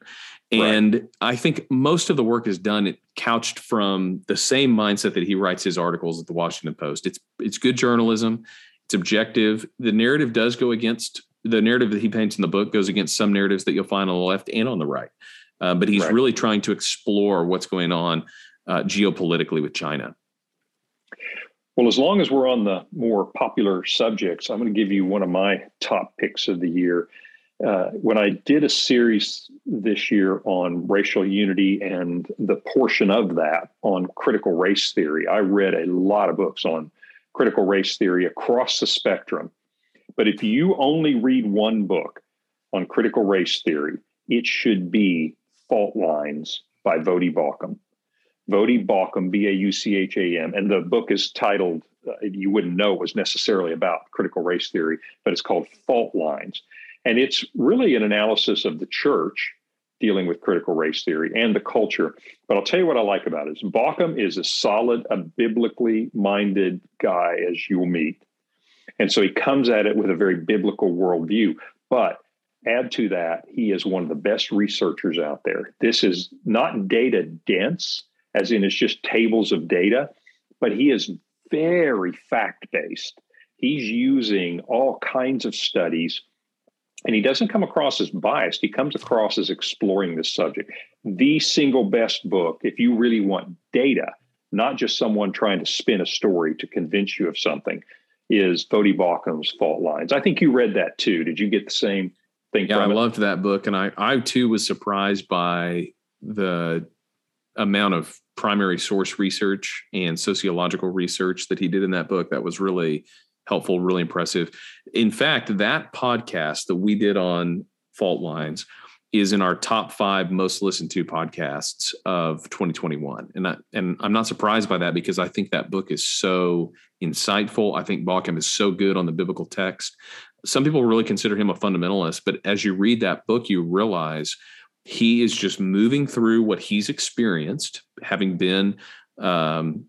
And right. I think most of the work is done it couched from the same mindset that he writes his articles at the Washington Post. It's it's good journalism. It's objective. The narrative does go against the narrative that he paints in the book goes against some narratives that you'll find on the left and on the right. Uh, but he's right. really trying to explore what's going on uh, geopolitically with China. Well, as long as we're on the more popular subjects, I'm going to give you one of my top picks of the year uh, when I did a series this year on racial unity and the portion of that on critical race theory, I read a lot of books on critical race theory across the spectrum. But if you only read one book on critical race theory, it should be Fault Lines by Voddie Baucham. Voddie Baucham, B A U C H A M. And the book is titled, uh, you wouldn't know it was necessarily about critical race theory, but it's called Fault Lines. And it's really an analysis of the church dealing with critical race theory and the culture. But I'll tell you what I like about it is Baucham is as solid a biblically minded guy as you'll meet. And so he comes at it with a very biblical worldview. But add to that, he is one of the best researchers out there. This is not data dense, as in it's just tables of data, but he is very fact based. He's using all kinds of studies and he doesn't come across as biased. He comes across as exploring this subject. The single best book, if you really want data, not just someone trying to spin a story to convince you of something, is Voddie Baucham's Fault Lines. I think you read that too. Did you get the same thing? Yeah, I it? loved that book, and I I too was surprised by the amount of primary source research and sociological research that he did in that book. That was really helpful, really impressive. In fact, that podcast that we did on fault lines is in our top five most listened to podcasts of 2021. And I, and I'm not surprised by that because I think that book is so insightful. I think Baucham is so good on the biblical text. some people really consider him a fundamentalist, but as you read that book, you realize he is just moving through what he's experienced, having been um,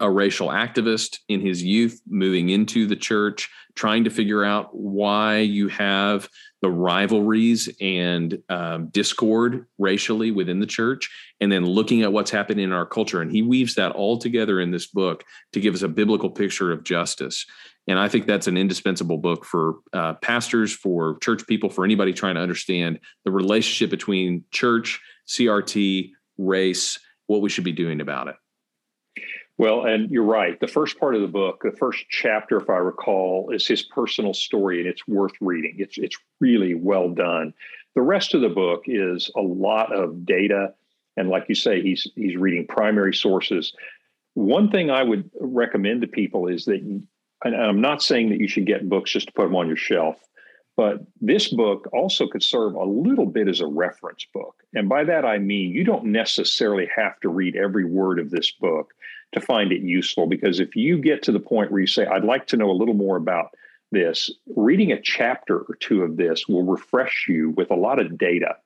a racial activist in his youth, moving into the church, trying to figure out why you have the rivalries and um, discord racially within the church, and then looking at what's happening in our culture. And he weaves that all together in this book to give us a biblical picture of justice. And I think that's an indispensable book for uh, pastors, for church people, for anybody trying to understand the relationship between church, CRT, race, what we should be doing about it. Well, and you're right. The first part of the book, the first chapter, if I recall, is his personal story, and it's worth reading. It's it's really well done. The rest of the book is a lot of data, and like you say, he's he's reading primary sources. One thing I would recommend to people is that, and I'm not saying that you should get books just to put them on your shelf, but this book also could serve a little bit as a reference book. And by that I mean you don't necessarily have to read every word of this book to find it useful because if you get to the point where you say, I'd like to know a little more about this, reading a chapter or two of this will refresh you with a lot of data.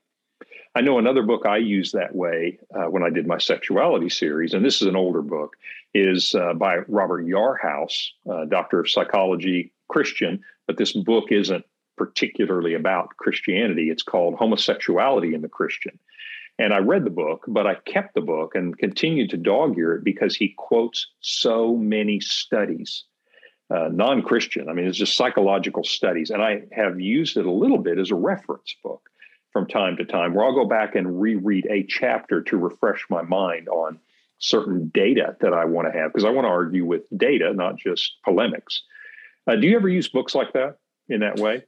I know another book I use that way uh, when I did my sexuality series, and this is an older book, is uh, by Robert Yarhouse, uh, doctor of psychology, Christian, but this book isn't particularly about Christianity. It's called Homosexuality in the Christian. And I read the book, but I kept the book and continued to dog ear it because he quotes so many studies, uh, non Christian. I mean, it's just psychological studies. And I have used it a little bit as a reference book from time to time where I'll go back and reread a chapter to refresh my mind on certain data that I want to have because I want to argue with data, not just polemics. Uh, do you ever use books like that in that way?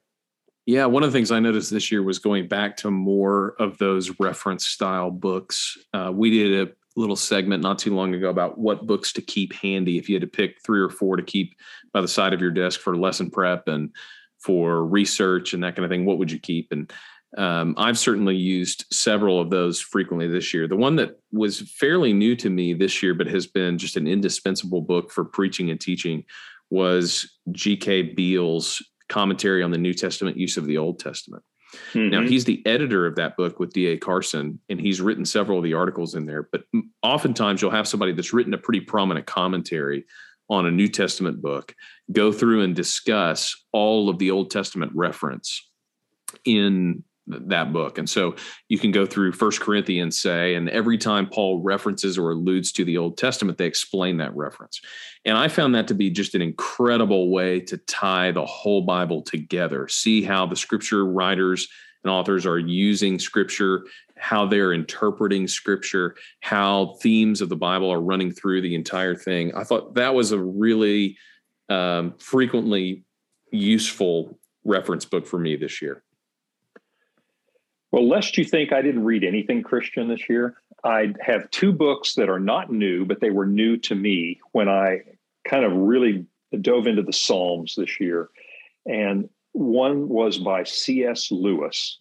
Yeah, one of the things I noticed this year was going back to more of those reference style books. Uh, we did a little segment not too long ago about what books to keep handy if you had to pick three or four to keep by the side of your desk for lesson prep and for research and that kind of thing. What would you keep? And um, I've certainly used several of those frequently this year. The one that was fairly new to me this year, but has been just an indispensable book for preaching and teaching, was G.K. Beale's commentary on the New Testament use of the Old Testament. Mm-hmm. Now, he's the editor of that book with D.A. Carson, and he's written several of the articles in there. But oftentimes, you'll have somebody that's written a pretty prominent commentary on a New Testament book go through and discuss all of the Old Testament reference in that book. And so you can go through First Corinthians, say, and every time Paul references or alludes to the Old Testament, they explain that reference. And I found that to be just an incredible way to tie the whole Bible together, see how the scripture writers and authors are using scripture, how they're interpreting scripture, how themes of the Bible are running through the entire thing. I thought that was a really um, frequently useful reference book for me this year. Well, lest you think I didn't read anything Christian this year, I have two books that are not new, but they were new to me when I kind of really dove into the Psalms this year. And one was by C.S. Lewis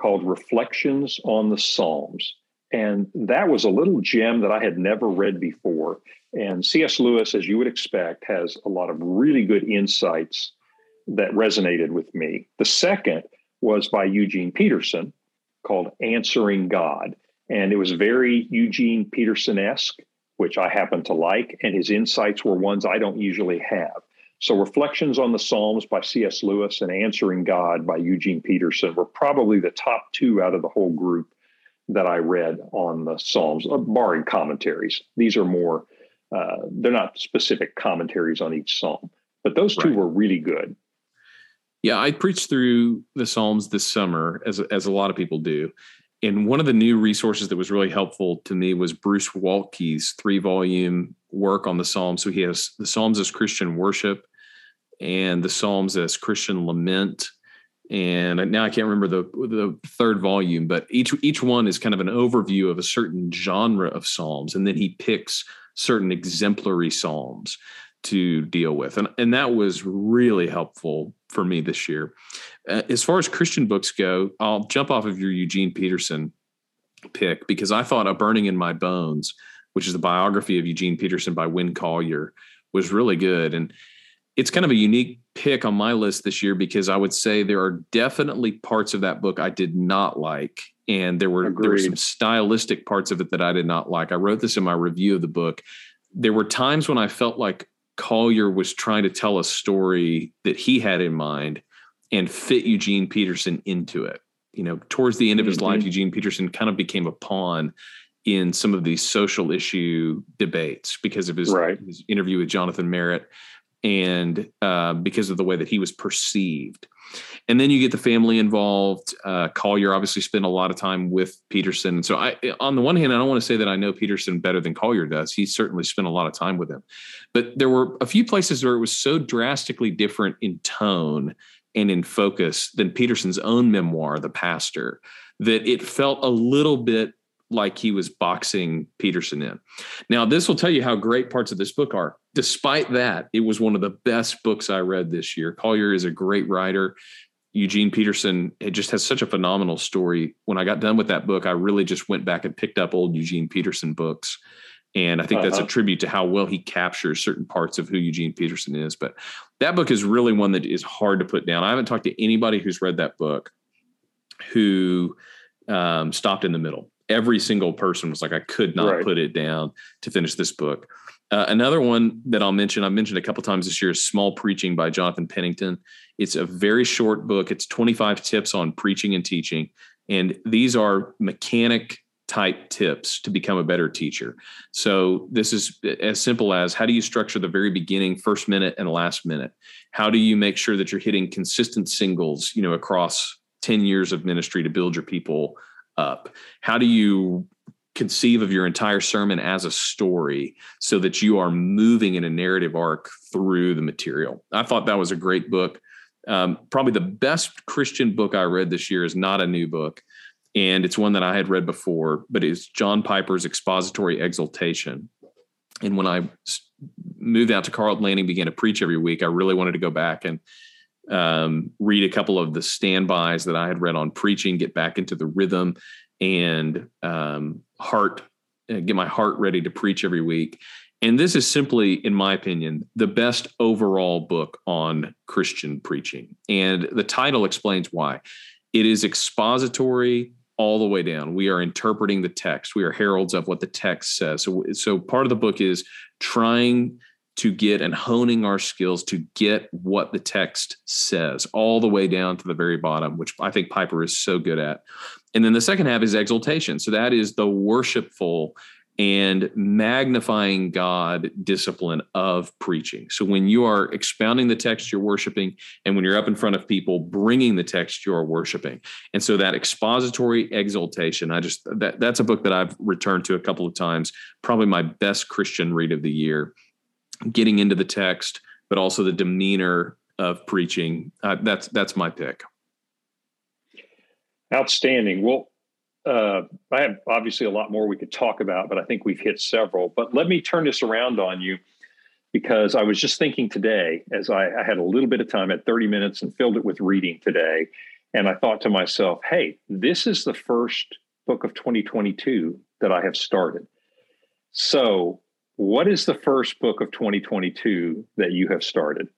called Reflections on the Psalms. And that was a little gem that I had never read before. And C.S. Lewis, as you would expect, has a lot of really good insights that resonated with me. The second was by Eugene Peterson, called Answering God. And it was very Eugene Peterson esque, which I happen to like. And his insights were ones I don't usually have. So, Reflections on the Psalms by C.S. Lewis and Answering God by Eugene Peterson were probably the top two out of the whole group that I read on the Psalms, uh, barring commentaries. These are more, uh, they're not specific commentaries on each psalm, but those two right. were really good. Yeah, I preached through the Psalms this summer, as as a lot of people do. And one of the new resources that was really helpful to me was Bruce Waltke's three volume work on the Psalms. So he has the Psalms as Christian worship and the Psalms as Christian lament. And now I can't remember the the third volume, but each each one is kind of an overview of a certain genre of psalms, and then he picks certain exemplary psalms to deal with. And, and that was really helpful for me this year. Uh, as far as Christian books go, I'll jump off of your Eugene Peterson pick because I thought A Burning in My Bones, which is the biography of Eugene Peterson by Win Collier, was really good. And it's kind of a unique pick on my list this year because I would say there are definitely parts of that book I did not like. And there were there were some stylistic parts of it that I did not like. I wrote this in my review of the book. There were times when I felt like Collier was trying to tell a story that he had in mind and fit Eugene Peterson into it. You know, towards the end of his mm-hmm. life, Eugene Peterson kind of became a pawn in some of these social issue debates because of his, right. his interview with Jonathan Merritt and uh, because of the way that he was perceived. And then you get the family involved. Uh, Collier obviously spent a lot of time with Peterson. So I, on the one hand, I don't want to say that I know Peterson better than Collier does. He certainly spent a lot of time with him, but there were a few places where it was so drastically different in tone and in focus than Peterson's own memoir, The Pastor, that it felt a little bit like he was boxing Peterson in. Now, this will tell you how great parts of this book are. Despite that, it was one of the best books I read this year. Collier is a great writer. Eugene Peterson it just has such a phenomenal story. When I got done with that book, I really just went back and picked up old Eugene Peterson books. And I think uh-huh. that's a uh-huh. tribute to how well he captures certain parts of who Eugene Peterson is. But that book is really one that is hard to put down. I haven't talked to anybody who's read that book who um, stopped in the middle every single person was like, I could not right. put it down to finish this book. Uh, another one that I'll mention, I've mentioned a couple times this year, is Small Preaching by Jonathan Pennington. It's a very short book. It's 25 tips on preaching and teaching. And these are mechanic type tips to become a better teacher. So this is as simple as how do you structure the very beginning, first minute and last minute? How do you make sure that you're hitting consistent singles, you know, across 10 years of ministry to build your people up? How do you conceive of your entire sermon as a story so that you are moving in a narrative arc through the material? I thought that was a great book. Um, probably the best Christian book I read this year is not a new book, and it's one that I had read before, but it's John Piper's Expository Exaltation. And when I moved out to Carlton Landing, began to preach every week, I really wanted to go back and um, read a couple of the standbys that I had read on preaching, get back into the rhythm and um, heart, uh, get my heart ready to preach every week. And this is simply, in my opinion, the best overall book on Christian preaching. And the title explains why. It is expository all the way down. We are interpreting the text. We are heralds of what the text says. So, so part of the book is trying to get and honing our skills to get what the text says all the way down to the very bottom, which I think Piper is so good at. And then the second half is exaltation. So that is the worshipful and magnifying God discipline of preaching. So when you are expounding the text, you're worshiping. And when you're up in front of people bringing the text, you're worshiping. And so that expository exaltation, I just, that, that's a book that I've returned to a couple of times, probably my best Christian read of the year getting into the text, but also the demeanor of preaching. Uh, that's that's my pick. Outstanding. Well, uh, I have obviously a lot more we could talk about, but I think we've hit several. But let me turn this around on you because I was just thinking today, as I, I had a little bit of time at 30 minutes and filled it with reading today. And I thought to myself, hey, this is the first book of 2022 that I have started. So what is the first book of 2022 that you have started?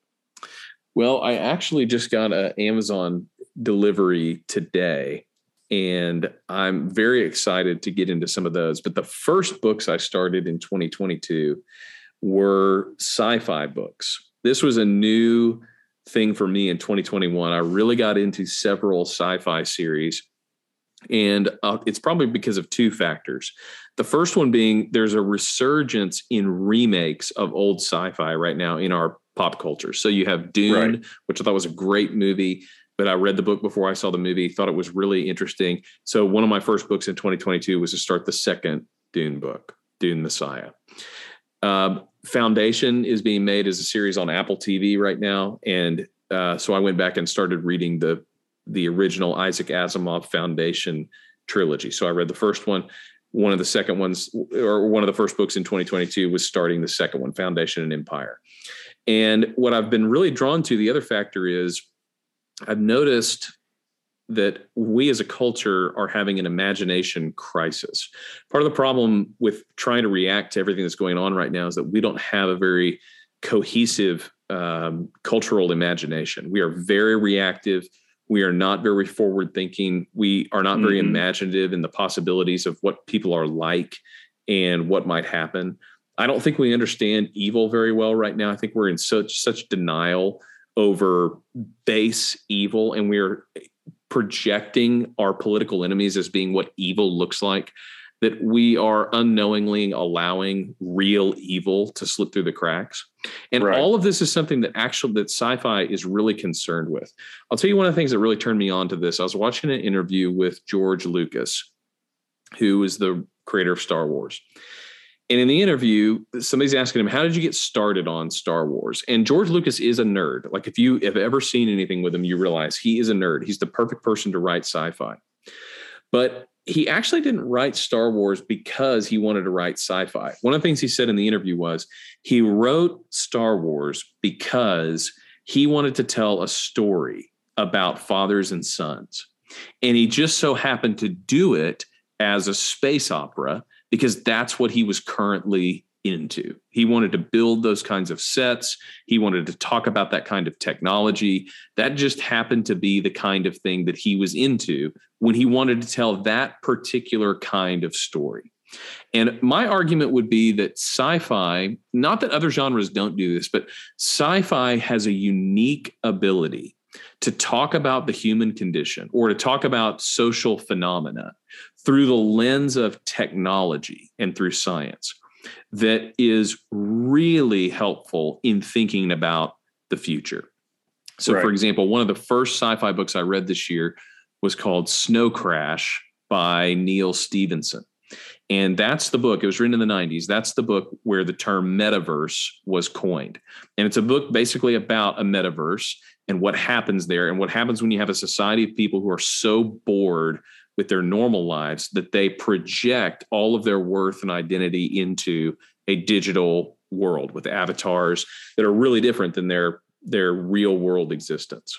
Well, I actually just got an Amazon delivery today, and I'm very excited to get into some of those. But the first books I started in 2022 were sci fi books. This was a new thing for me in 2021. I really got into several sci fi series and uh, it's probably because of two factors. The first one being there's a resurgence in remakes of old sci fi right now in our pop culture. So you have Dune, right. which I thought was a great movie, but I read the book before I saw the movie, thought it was really interesting. So one of my first books in 2022 was to start the second Dune book, Dune Messiah. Um, Foundation is being made as a series on Apple TV right now. And uh, so I went back and started reading the the original Isaac Asimov Foundation trilogy. So I read the first one. One of the second ones, or one of the first books in 2022, was starting the second one, Foundation and Empire. And what I've been really drawn to, the other factor is I've noticed that we as a culture are having an imagination crisis. Part of the problem with trying to react to everything that's going on right now is that we don't have a very cohesive um, cultural imagination. We are very reactive. We are not very forward thinking. We are not very mm-hmm. imaginative in the possibilities of what people are like and what might happen. I don't think we understand evil very well right now. I think we're in such such denial over base evil and we're projecting our political enemies as being what evil looks like that we are unknowingly allowing real evil to slip through the cracks. And right. all of this is something that actually that sci-fi is really concerned with. I'll tell you one of the things that really turned me on to this. I was watching an interview with George Lucas, who is the creator of Star Wars. And in the interview, somebody's asking him, How did you get started on Star Wars? And George Lucas is a nerd. Like, if you have ever seen anything with him, you realize he is a nerd. He's the perfect person to write sci fi. But he actually didn't write Star Wars because he wanted to write sci fi. One of the things he said in the interview was he wrote Star Wars because he wanted to tell a story about fathers and sons. And he just so happened to do it as a space opera because that's what he was currently into. He wanted to build those kinds of sets. He wanted to talk about that kind of technology. That just happened to be the kind of thing that he was into when he wanted to tell that particular kind of story. And my argument would be that sci fi, not that other genres don't do this, but sci fi has a unique ability to talk about the human condition or to talk about social phenomena through the lens of technology and through science that is really helpful in thinking about the future. So, right. for example, one of the first sci fi books I read this year was called Snow Crash by Neal Stephenson. And that's the book. It was written in the 90s. That's the book where the term metaverse was coined. And it's a book basically about a metaverse and what happens there and what happens when you have a society of people who are so bored with their normal lives that they project all of their worth and identity into a digital world with avatars that are really different than their their real world existence.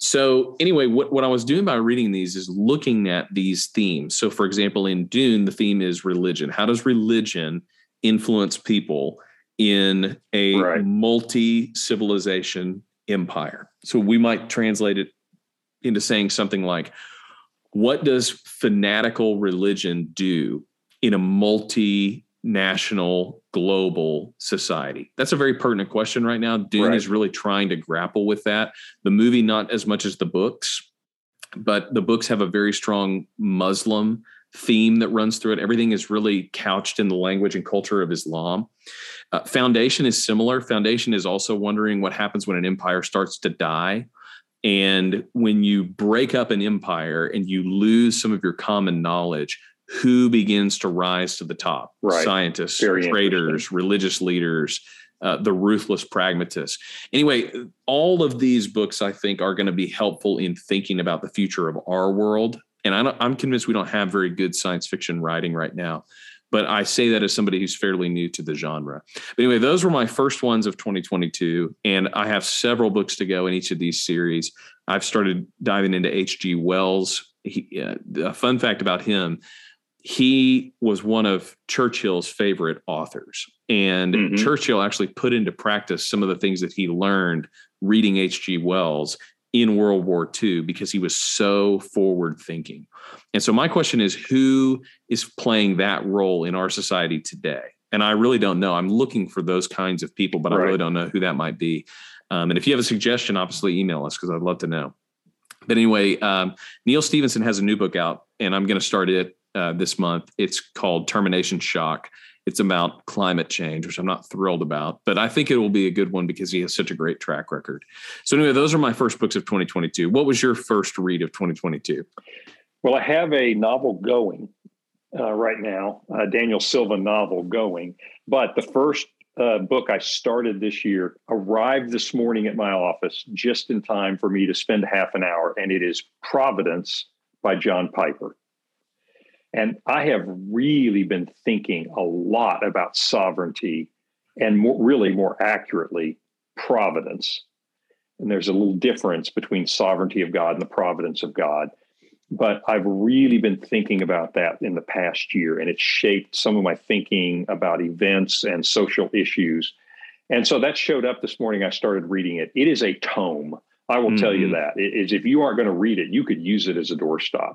So anyway, what, what I was doing by reading these is looking at these themes. So for example, in Dune, the theme is religion. How does religion influence people in a right. multi-civilization empire? So we might translate it into saying something like, what does fanatical religion do in a multinational global society? That's a very pertinent question right now. Dune right. is really trying to grapple with that. The movie, not as much as the books, but the books have a very strong Muslim theme that runs through it. Everything is really couched in the language and culture of Islam. Uh, Foundation is similar. Foundation is also wondering what happens when an empire starts to die and when you break up an empire and you lose some of your common knowledge, who begins to rise to the top? Right. Scientists, Very traders, religious leaders, uh, the ruthless pragmatists. Anyway, all of these books, I think, are going to be helpful in thinking about the future of our world. And I'm convinced we don't have very good science fiction writing right now but I say that as somebody who's fairly new to the genre. But anyway, those were my first ones of 2022, and I have several books to go in each of these series. I've started diving into H.G. Wells. He, uh, a fun fact about him: he was one of Churchill's favorite authors, and mm-hmm. Churchill actually put into practice some of the things that he learned reading H.G. Wells in World War II because he was so forward thinking. And so my question is who is playing that role in our society today? And I really don't know. I'm looking for those kinds of people, but right. I really don't know who that might be. Um, and if you have a suggestion, obviously email us because I'd love to know. But anyway, um, Neal Stephenson has a new book out, and I'm going to start it uh, this month. It's called Termination Shock it's about climate change, which I'm not thrilled about, but I think it will be a good one because he has such a great track record. So, anyway, those are my first books of 2022. What was your first read of 2022? Well, I have a novel going uh, right now, a Daniel Silva novel going, but the first uh, book I started this year arrived this morning at my office just in time for me to spend half an hour, and it is Providence by John Piper. And I have really been thinking a lot about sovereignty and more, really more accurately, providence. And there's a little difference between sovereignty of God and the providence of God. But I've really been thinking about that in the past year, and it's shaped some of my thinking about events and social issues. And so that showed up this morning. I started reading it. It is a tome. I will mm-hmm. tell you mm-hmm. that. Is if you aren't going to read it, you could use it as a doorstop.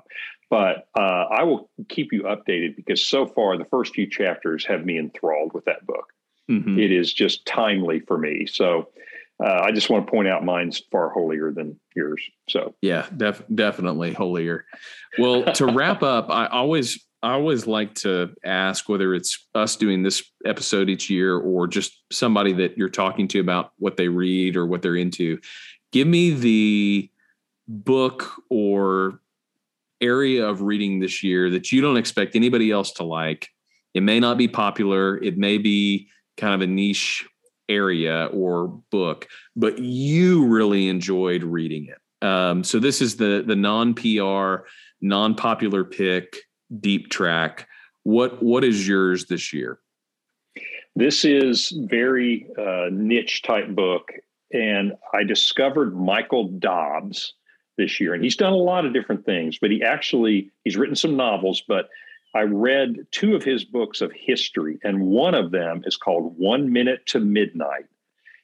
But uh, I will keep you updated because so far the first few chapters have me enthralled with that book. Mm-hmm. It is just timely for me. So uh, I just want to point out mine's far holier than yours. So yeah, def- definitely holier. Well, to wrap up, I always I always like to ask whether it's us doing this episode each year or just somebody that you're talking to about what they read or what they're into. Give me the book or area of reading this year that you don't expect anybody else to like. It may not be popular, it may be kind of a niche area or book, but you really enjoyed reading it. Um, so this is the the non PR, non popular pick deep track. What what is yours this year? This is very uh, niche type book, and I discovered Michael Dobbs this year, and he's done a lot of different things. But he actually he's written some novels, but I read two of his books of history, and one of them is called One Minute to Midnight,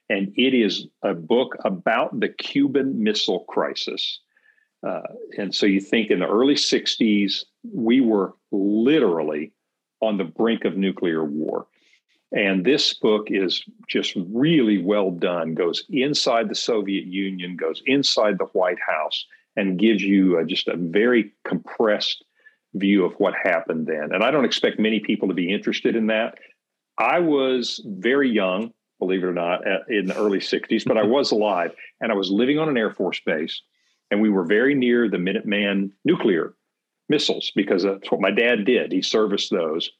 and it is a book about the Cuban Missile Crisis. Uh, and so you think in the early 60s, we were literally on the brink of nuclear war. And this book is just really well done, goes inside the Soviet Union, goes inside the White House, and gives you a, just a very compressed view of what happened then. And I don't expect many people to be interested in that. I was very young, believe it or not, in the early 60s, but I was alive and I was living on an Air Force base and we were very near the Minuteman nuclear missiles because that's what my dad did. He serviced those.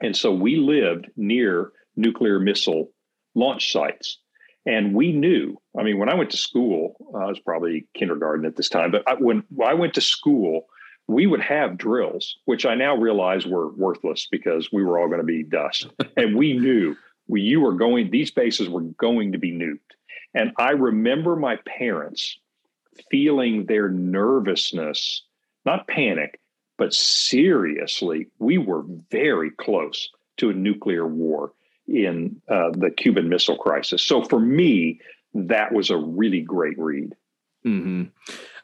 And so we lived near nuclear missile launch sites. And we knew, I mean, when I went to school, uh, I was probably kindergarten at this time, but I, when I went to school, we would have drills, which I now realize were worthless because we were all going to be dust. and we knew we, you were going, these bases were going to be nuked. And I remember my parents feeling their nervousness, not panic, but seriously, we were very close to a nuclear war in uh, the Cuban Missile Crisis. So for me, that was a really great read. Mm-hmm.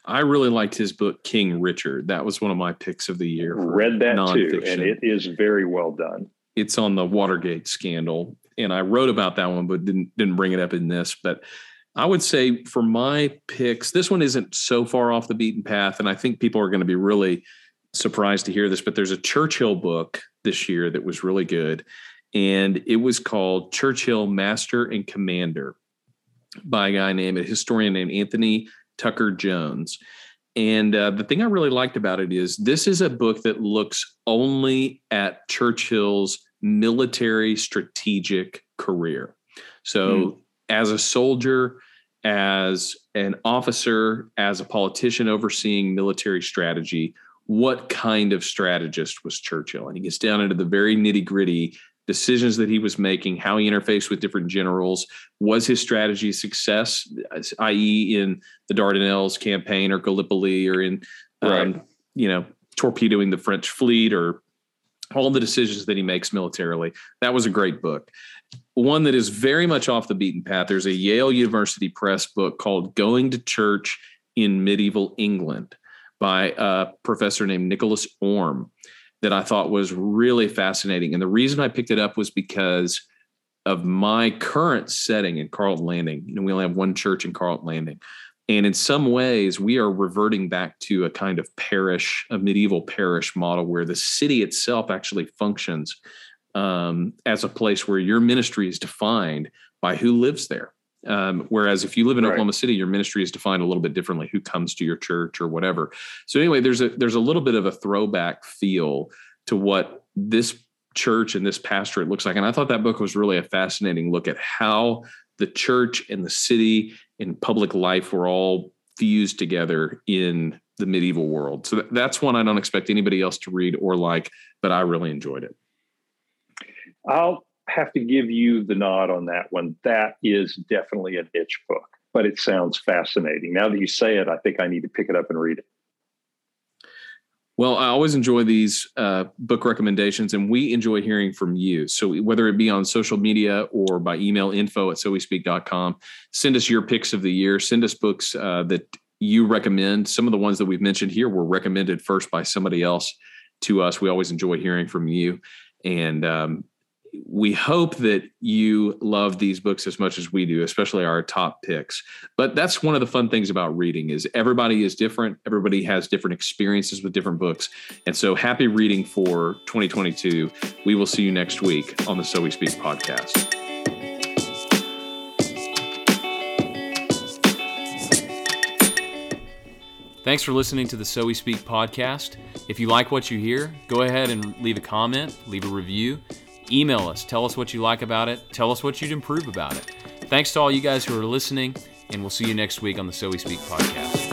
I really liked his book King Richard. That was one of my picks of the year. Read that too, and it is very well done. It's on the Watergate scandal, and I wrote about that one, but didn't didn't bring it up in this. But I would say for my picks, this one isn't so far off the beaten path. And I think people are going to be really surprised to hear this, but there's a Churchill book this year that was really good. And it was called Churchill Master and Commander by a guy named, a historian named Anthony Tucker Jones. And uh, the thing I really liked about it is this is a book that looks only at Churchill's military strategic career. So, mm. as a soldier, as an officer, as a politician overseeing military strategy, what kind of strategist was Churchill? And he gets down into the very nitty gritty decisions that he was making, how he interfaced with different generals. Was his strategy success, i.e., in the Dardanelles campaign or Gallipoli or in, um, right. um, you know, torpedoing the French fleet or all the decisions that he makes militarily? That was a great book one that is very much off the beaten path. There's a Yale University Press book called Going to Church in Medieval England by a professor named Nicholas Orme that I thought was really fascinating. And the reason I picked it up was because of my current setting in Carlton Landing. You know, we only have one church in Carlton Landing. And in some ways, we are reverting back to a kind of parish, a medieval parish model where the city itself actually functions um, as a place where your ministry is defined by who lives there. Um, whereas if you live in right. Oklahoma City, your ministry is defined a little bit differently. Who comes to your church or whatever. So anyway, there's a there's a little bit of a throwback feel to what this church and this pastorate looks like. And I thought that book was really a fascinating look at how the church and the city and public life were all fused together in the medieval world. So that's one I don't expect anybody else to read or like, but I really enjoyed it. I'll have to give you the nod on that one. That is definitely a niche book, but it sounds fascinating. Now that you say it, I think I need to pick it up and read it. Well, I always enjoy these uh, book recommendations, and we enjoy hearing from you. So, whether it be on social media or by email, info at sowespeak.com, send us your picks of the year. Send us books uh, that you recommend. Some of the ones that we've mentioned here were recommended first by somebody else to us. We always enjoy hearing from you. And um, we hope that you love these books as much as we do especially our top picks. But that's one of the fun things about reading is everybody is different. Everybody has different experiences with different books. And so happy reading for 2022 we will see you next week on the so we speak podcast. Thanks for listening to the So We Speak podcast. If you like what you hear, go ahead and leave a comment, leave a review Email us. Tell us what you like about it. Tell us what you'd improve about it. Thanks to all you guys who are listening, and we'll see you next week on the So We Speak podcast.